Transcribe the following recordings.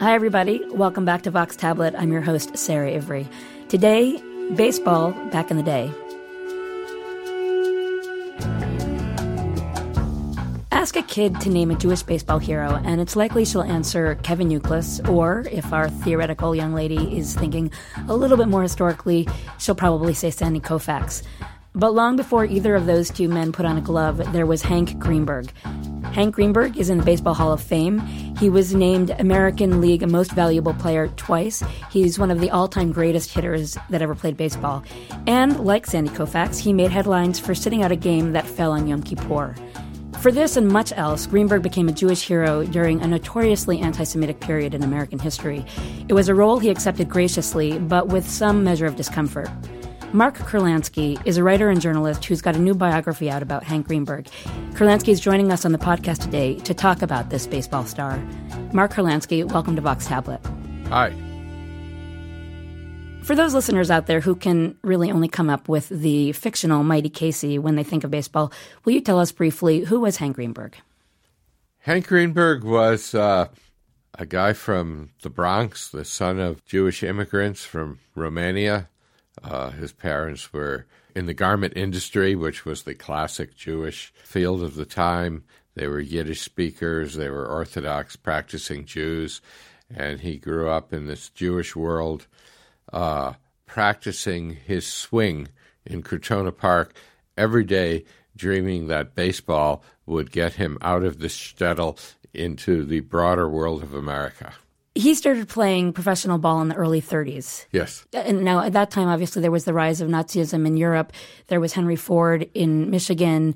Hi, everybody. Welcome back to Vox Tablet. I'm your host, Sarah Ivry. Today, baseball back in the day. Ask a kid to name a Jewish baseball hero, and it's likely she'll answer Kevin Youkilis, or if our theoretical young lady is thinking a little bit more historically, she'll probably say Sandy Koufax. But long before either of those two men put on a glove, there was Hank Greenberg. Hank Greenberg is in the Baseball Hall of Fame. He was named American League Most Valuable Player twice. He's one of the all time greatest hitters that ever played baseball. And like Sandy Koufax, he made headlines for sitting out a game that fell on Yom Kippur. For this and much else, Greenberg became a Jewish hero during a notoriously anti Semitic period in American history. It was a role he accepted graciously, but with some measure of discomfort. Mark Kurlansky is a writer and journalist who's got a new biography out about Hank Greenberg. Kurlansky is joining us on the podcast today to talk about this baseball star. Mark Kurlansky, welcome to Vox Tablet. Hi. For those listeners out there who can really only come up with the fictional Mighty Casey when they think of baseball, will you tell us briefly who was Hank Greenberg? Hank Greenberg was uh, a guy from the Bronx, the son of Jewish immigrants from Romania. Uh, his parents were in the garment industry, which was the classic Jewish field of the time. They were Yiddish speakers, they were Orthodox practicing Jews, and he grew up in this Jewish world, uh, practicing his swing in Crotona Park every day, dreaming that baseball would get him out of the shtetl into the broader world of America he started playing professional ball in the early 30s. Yes. And now at that time, obviously, there was the rise of Nazism in Europe. There was Henry Ford in Michigan.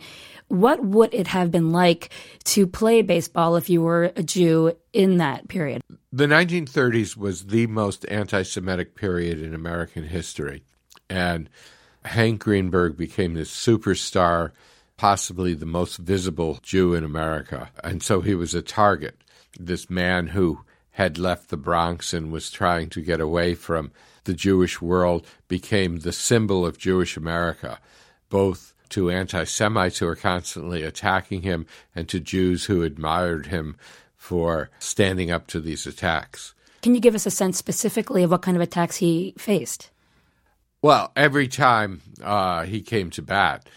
What would it have been like to play baseball if you were a Jew in that period? The 1930s was the most anti Semitic period in American history. And Hank Greenberg became this superstar, possibly the most visible Jew in America. And so he was a target. This man who had left the Bronx and was trying to get away from the Jewish world became the symbol of Jewish America, both to anti Semites who were constantly attacking him and to Jews who admired him for standing up to these attacks. Can you give us a sense specifically of what kind of attacks he faced? Well, every time uh, he came to bat,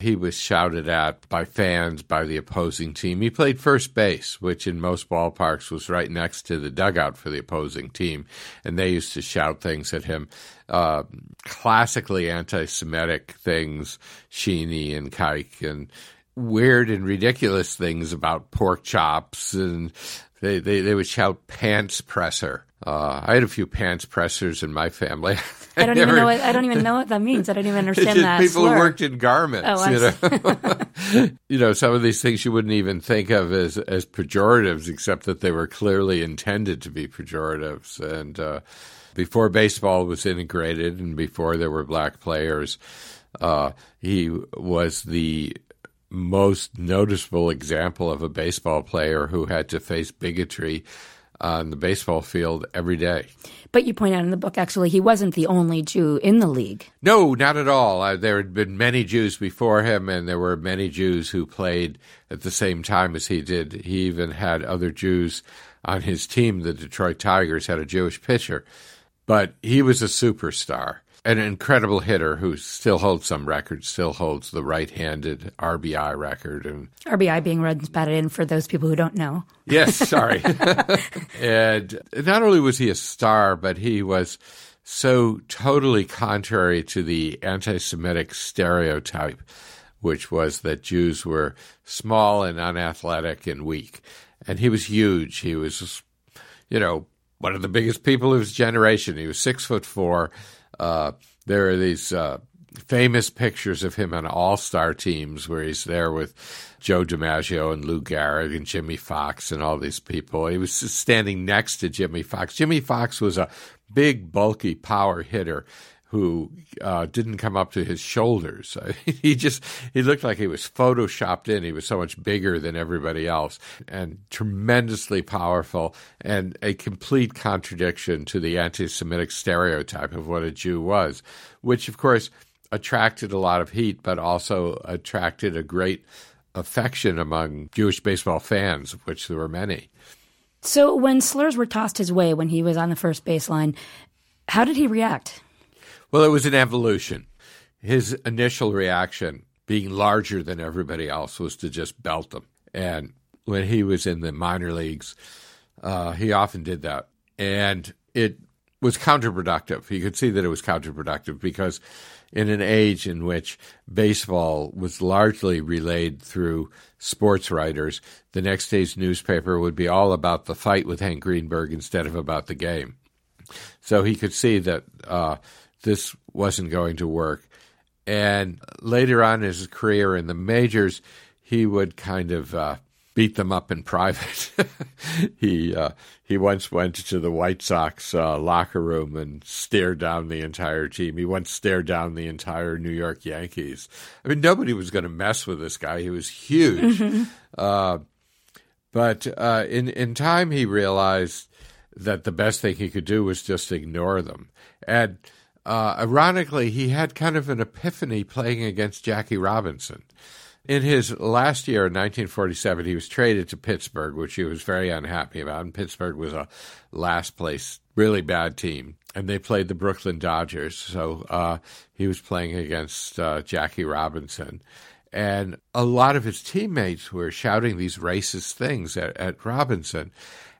he was shouted at by fans, by the opposing team. He played first base, which in most ballparks was right next to the dugout for the opposing team, and they used to shout things at him. Uh, classically anti Semitic things, Sheeny and Kike, and weird and ridiculous things about pork chops, and they, they, they would shout pants presser. Uh, I had a few pants pressers in my family. I don't even know. What, I don't even know what that means. I don't even understand that. People slur. who worked in garments. Oh, you know, you know, some of these things you wouldn't even think of as as pejoratives, except that they were clearly intended to be pejoratives. And uh, before baseball was integrated, and before there were black players, uh, he was the most noticeable example of a baseball player who had to face bigotry on the baseball field every day. But you point out in the book, actually, he wasn't the only Jew in the league. No, not at all. Uh, there had been many Jews before him, and there were many Jews who played at the same time as he did. He even had other Jews on his team. The Detroit Tigers had a Jewish pitcher, but he was a superstar an incredible hitter who still holds some records, still holds the right-handed RBI record, and RBI being runs batted in for those people who don't know. Yes, sorry. and not only was he a star, but he was so totally contrary to the anti-Semitic stereotype, which was that Jews were small and unathletic and weak, and he was huge. He was, you know, one of the biggest people of his generation. He was six foot four uh, there are these uh, famous pictures of him on all star teams where he's there with Joe DiMaggio and Lou Gehrig and Jimmie Foxx and all these people. He was standing next to Jimmie Foxx. Jimmie Foxx was a big, bulky power hitter who uh, didn't come up to his shoulders. he just he looked like he was photoshopped in. He was so much bigger than everybody else and tremendously powerful and a complete contradiction to the anti-Semitic stereotype of what a Jew was, which of course attracted a lot of heat, but also attracted a great affection among Jewish baseball fans, of which there were many. So when slurs were tossed his way when he was on the first baseline, how did he react? Well, it was an evolution. His initial reaction, being larger than everybody else, was to just belt them. And when he was in the minor leagues, uh, he often did that. And it was counterproductive. He could see that it was counterproductive because in an age in which baseball was largely relayed through sports writers, the next day's newspaper would be all about the fight with Hank Greenberg instead of about the game. So he could see that uh, this wasn't going to work. And later on in his career in the majors, he would kind of uh, beat them up in private. he uh, he once went to the White Sox uh, locker room and stared down the entire team. He once stared down the entire New York Yankees. I mean, nobody was going to mess with this guy. He was huge. Mm-hmm. Uh, but uh, in in time, he realized that the best thing he could do was just ignore them. And uh, ironically, he had kind of an epiphany playing against Jackie Robinson. In his last year, in 1947, he was traded to Pittsburgh, which he was very unhappy about. And Pittsburgh was a last place, really bad team. And they played the Brooklyn Dodgers. So uh, he was playing against uh, Jackie Robinson. And a lot of his teammates were shouting these racist things at, at Robinson.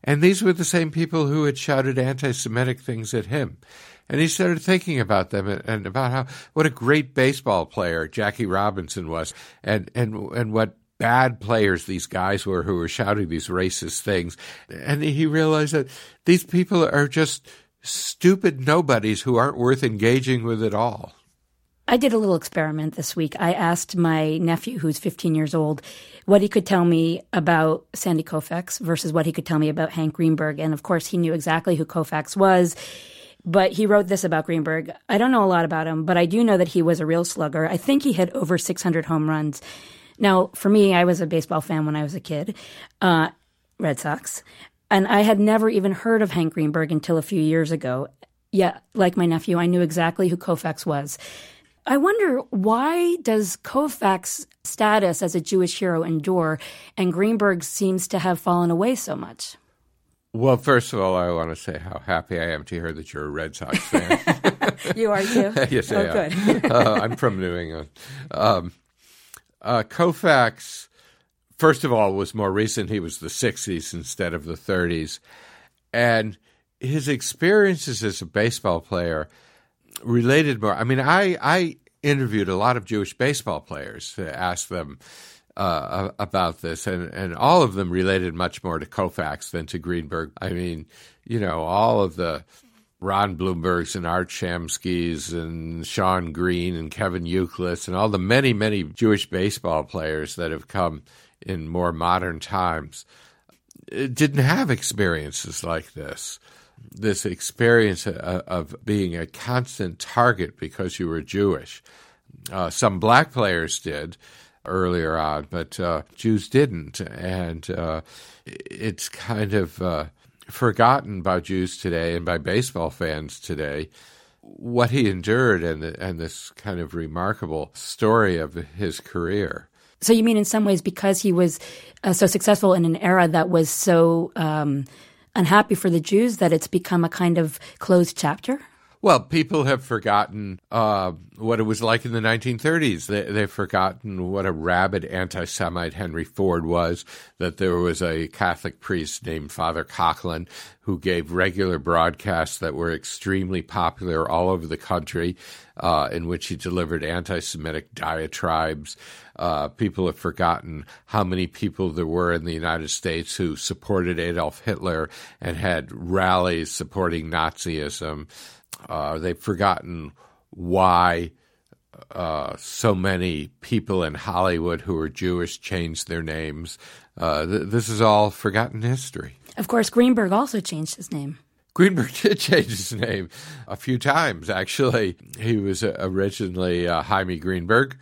And these were the same people who had shouted anti Semitic things at him. And he started thinking about them and about how what a great baseball player Jackie Robinson was, and and and what bad players these guys were who were shouting these racist things. And he realized that these people are just stupid nobodies who aren't worth engaging with at all. I did a little experiment this week. I asked my nephew, who's 15 years old, what he could tell me about Sandy Koufax versus what he could tell me about Hank Greenberg. And of course, he knew exactly who Koufax was. But he wrote this about Greenberg. I don't know a lot about him, but I do know that he was a real slugger. I think he hit over 600 home runs. Now, for me, I was a baseball fan when I was a kid, uh, Red Sox, and I had never even heard of Hank Greenberg until a few years ago. Yet, like my nephew, I knew exactly who Koufax was. I wonder why does Koufax's status as a Jewish hero endure, and Greenberg seems to have fallen away so much? Well, first of all, I want to say how happy I am to hear that you're a Red Sox fan. you are too. yes, oh, I am. good. uh, I'm from New England. Um, uh, Koufax, first of all, was more recent. He was the '60s instead of the '30s, and his experiences as a baseball player related more. I mean, I I interviewed a lot of Jewish baseball players to ask them uh, about this, and, and all of them related much more to Koufax than to Greenberg. I mean, you know, all of the Ron Blombergs and Art Shamskis and Shawn Green and Kevin Youkilis and all the many, many Jewish baseball players that have come in more modern times uh, didn't have experiences like this. This experience uh, of being a constant target because you were Jewish. Uh, some black players did, earlier on, but uh, Jews didn't, and uh, it's kind of uh, forgotten by Jews today and by baseball fans today what he endured and and this kind of remarkable story of his career. So you mean in some ways because he was uh, so successful in an era that was so um, unhappy for the Jews that it's become a kind of closed chapter? Well, people have forgotten uh, what it was like in the 1930s. They, have forgotten what a rabid anti Semite Henry Ford was, that there was a Catholic priest named Father Coughlin who gave regular broadcasts that were extremely popular all over the country, uh, in which he delivered anti Semitic diatribes. Uh, people have forgotten how many people there were in the United States who supported Adolf Hitler and had rallies supporting Nazism. Uh, they've forgotten why uh, so many people in Hollywood who are Jewish changed their names. Uh, th- this is all forgotten history. Of course, Greenberg also changed his name. Greenberg did change his name a few times, actually. He was uh, originally uh, Jaime Greenberg,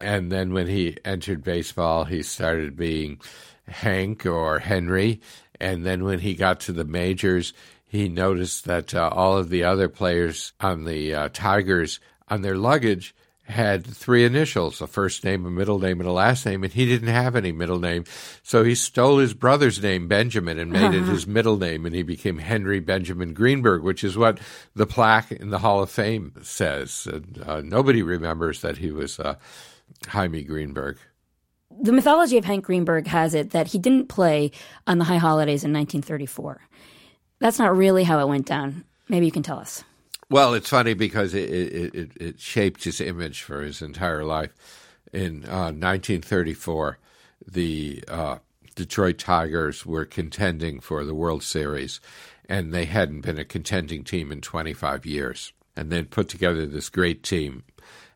and then when he entered baseball, he started being Hank or Henry. And then when he got to the majors, he noticed that uh, all of the other players on the uh, Tigers, on their luggage, had three initials a first name, a middle name, and a last name, and he didn't have any middle name. So he stole his brother's name, Benjamin, and made it his middle name, and he became Henry Benjamin Greenberg, which is what the plaque in the Hall of Fame says. And, uh, nobody remembers that he was uh, Jaime Greenberg. The mythology of Hank Greenberg has it that he didn't play on the high holidays in 1934. That's not really how it went down. Maybe you can tell us. Well, it's funny because it, it, it, shaped his image for his entire life. In uh, 1934, the uh, Detroit Tigers were contending for the World Series, and they hadn't been a contending team in 25 years. And then put together this great team,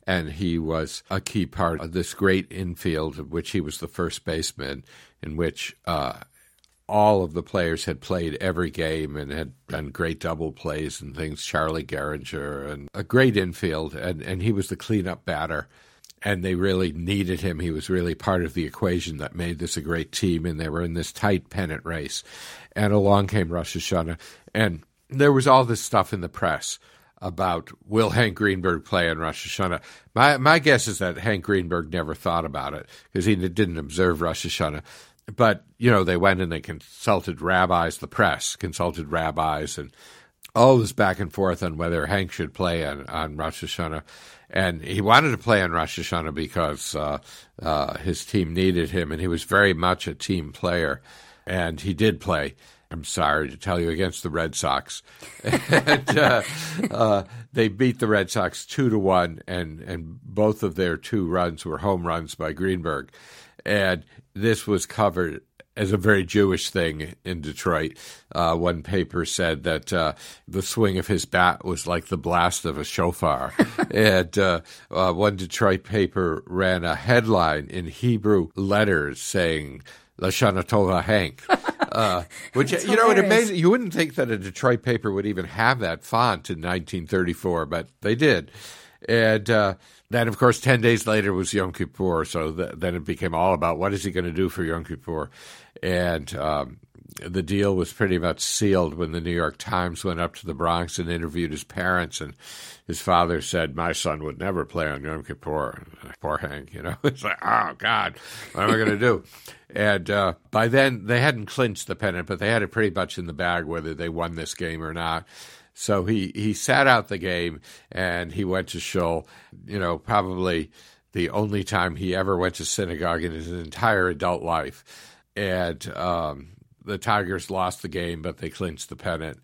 and he was a key part of this great infield, of which he was the first baseman, in which uh, all of the players had played every game and had done great double plays and things. Charlie Gehringer and a great infield, and, and he was the cleanup batter. And they really needed him. He was really part of the equation that made this a great team. And they were in this tight pennant race. And along came Rosh Hashanah. And there was all this stuff in the press about will Hank Greenberg play on Rosh Hashanah. My my guess is that Hank Greenberg never thought about it because he didn't observe Rosh Hashanah but you know they went and they consulted rabbis, the press consulted rabbis, and all this back and forth on whether Hank should play on, on Rosh Hashanah. And he wanted to play on Rosh Hashanah because uh, uh, his team needed him, and he was very much a team player. And he did play. I'm sorry to tell you, against the Red Sox, and uh, uh, they beat the Red Sox two to one, and and both of their two runs were home runs by Greenberg, and this was covered as a very Jewish thing in Detroit. Uh, one paper said that uh, the swing of his bat was like the blast of a shofar. and uh, uh, one Detroit paper ran a headline in Hebrew letters saying, Lashana Tova Hank. Uh, which, you know, it amazing. You wouldn't think that a Detroit paper would even have that font in 1934, but they did. And uh, then, of course, 10 days later was Yom Kippur. So th- then it became all about what is he going to do for Yom Kippur. And um, the deal was pretty much sealed when the New York Times went up to the Bronx and interviewed his parents. And his father said, My son would never play on Yom Kippur. Poor Hank, you know. It's like, oh, God, what am I going to do? And uh, by then, they hadn't clinched the pennant, but they had it pretty much in the bag whether they won this game or not. So he, he sat out the game and he went to shul, you know, probably the only time he ever went to synagogue in his entire adult life. And um, the Tigers lost the game, but they clinched the pennant.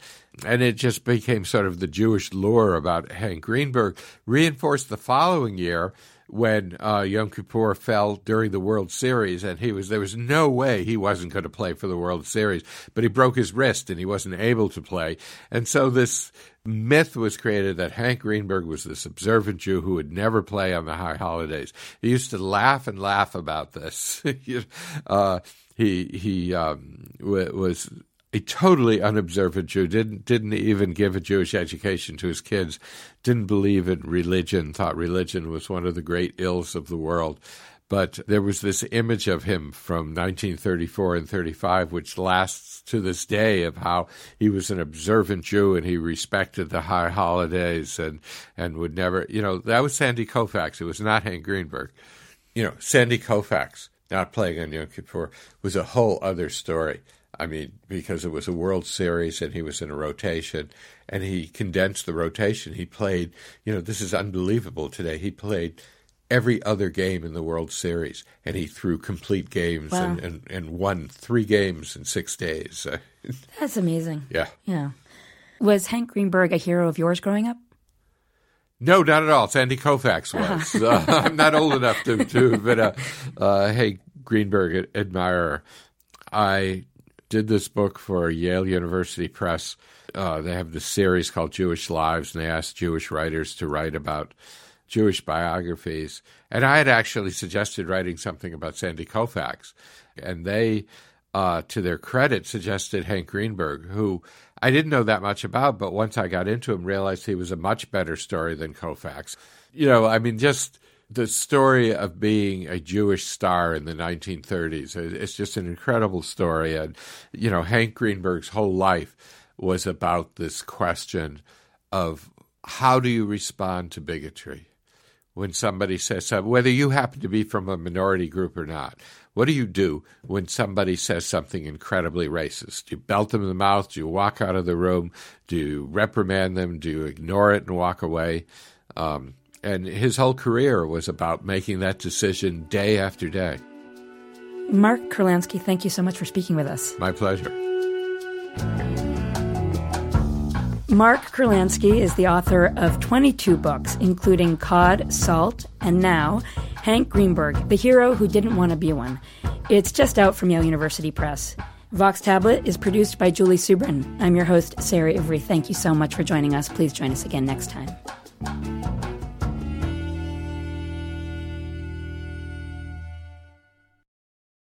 And it just became sort of the Jewish lure about Hank Greenberg, reinforced the following year when uh, Yom Kippur fell during the World Series, and he was there was no way he wasn't going to play for the World Series, but he broke his wrist and he wasn't able to play, and so this myth was created that Hank Greenberg was this observant Jew who would never play on the high holidays. He used to laugh and laugh about this. uh, he he um, was a totally unobservant Jew, didn't didn't even give a Jewish education to his kids, didn't believe in religion, thought religion was one of the great ills of the world. But there was this image of him from 1934 and 35, which lasts to this day, of how he was an observant Jew and he respected the high holidays and, and would never, you know, that was Sandy Koufax. It was not Hank Greenberg. You know, Sandy Koufax not playing on Yom Kippur was a whole other story. I mean, because it was a World Series and he was in a rotation and he condensed the rotation. He played, you know, this is unbelievable today. He played every other game in the World Series and he threw complete games wow. and, and, and won three games in six days. That's amazing. Yeah. Yeah. Was Hank Greenberg a hero of yours growing up? No, not at all. Sandy Koufax was. uh, I'm not old enough to, to have been a uh, Hank Greenberg admirer. I did this book for Yale University Press. Uh, they have this series called Jewish Lives, and they asked Jewish writers to write about Jewish biographies. And I had actually suggested writing something about Sandy Koufax, and they, uh, to their credit, suggested Hank Greenberg, who I didn't know that much about, but once I got into him, realized he was a much better story than Koufax. You know, I mean, just the story of being a Jewish star in the 1930s. It's just an incredible story. And, you know, Hank Greenberg's whole life was about this question of how do you respond to bigotry? when somebody says something, whether you happen to be from a minority group or not? What do you do when somebody says something incredibly racist? Do you belt them in the mouth? Do you walk out of the room? Do you reprimand them? Do you ignore it and walk away? Um, and his whole career was about making that decision day after day. Mark Kurlansky, thank you so much for speaking with us. My pleasure. Mark Kurlansky is the author of 22 books, including Cod, Salt, and now Hank Greenberg, the hero who didn't want to be one. It's just out from Yale University Press. Vox Tablet is produced by Julie Subrin. I'm your host, Sarah Ivry. Thank you so much for joining us. Please join us again next time.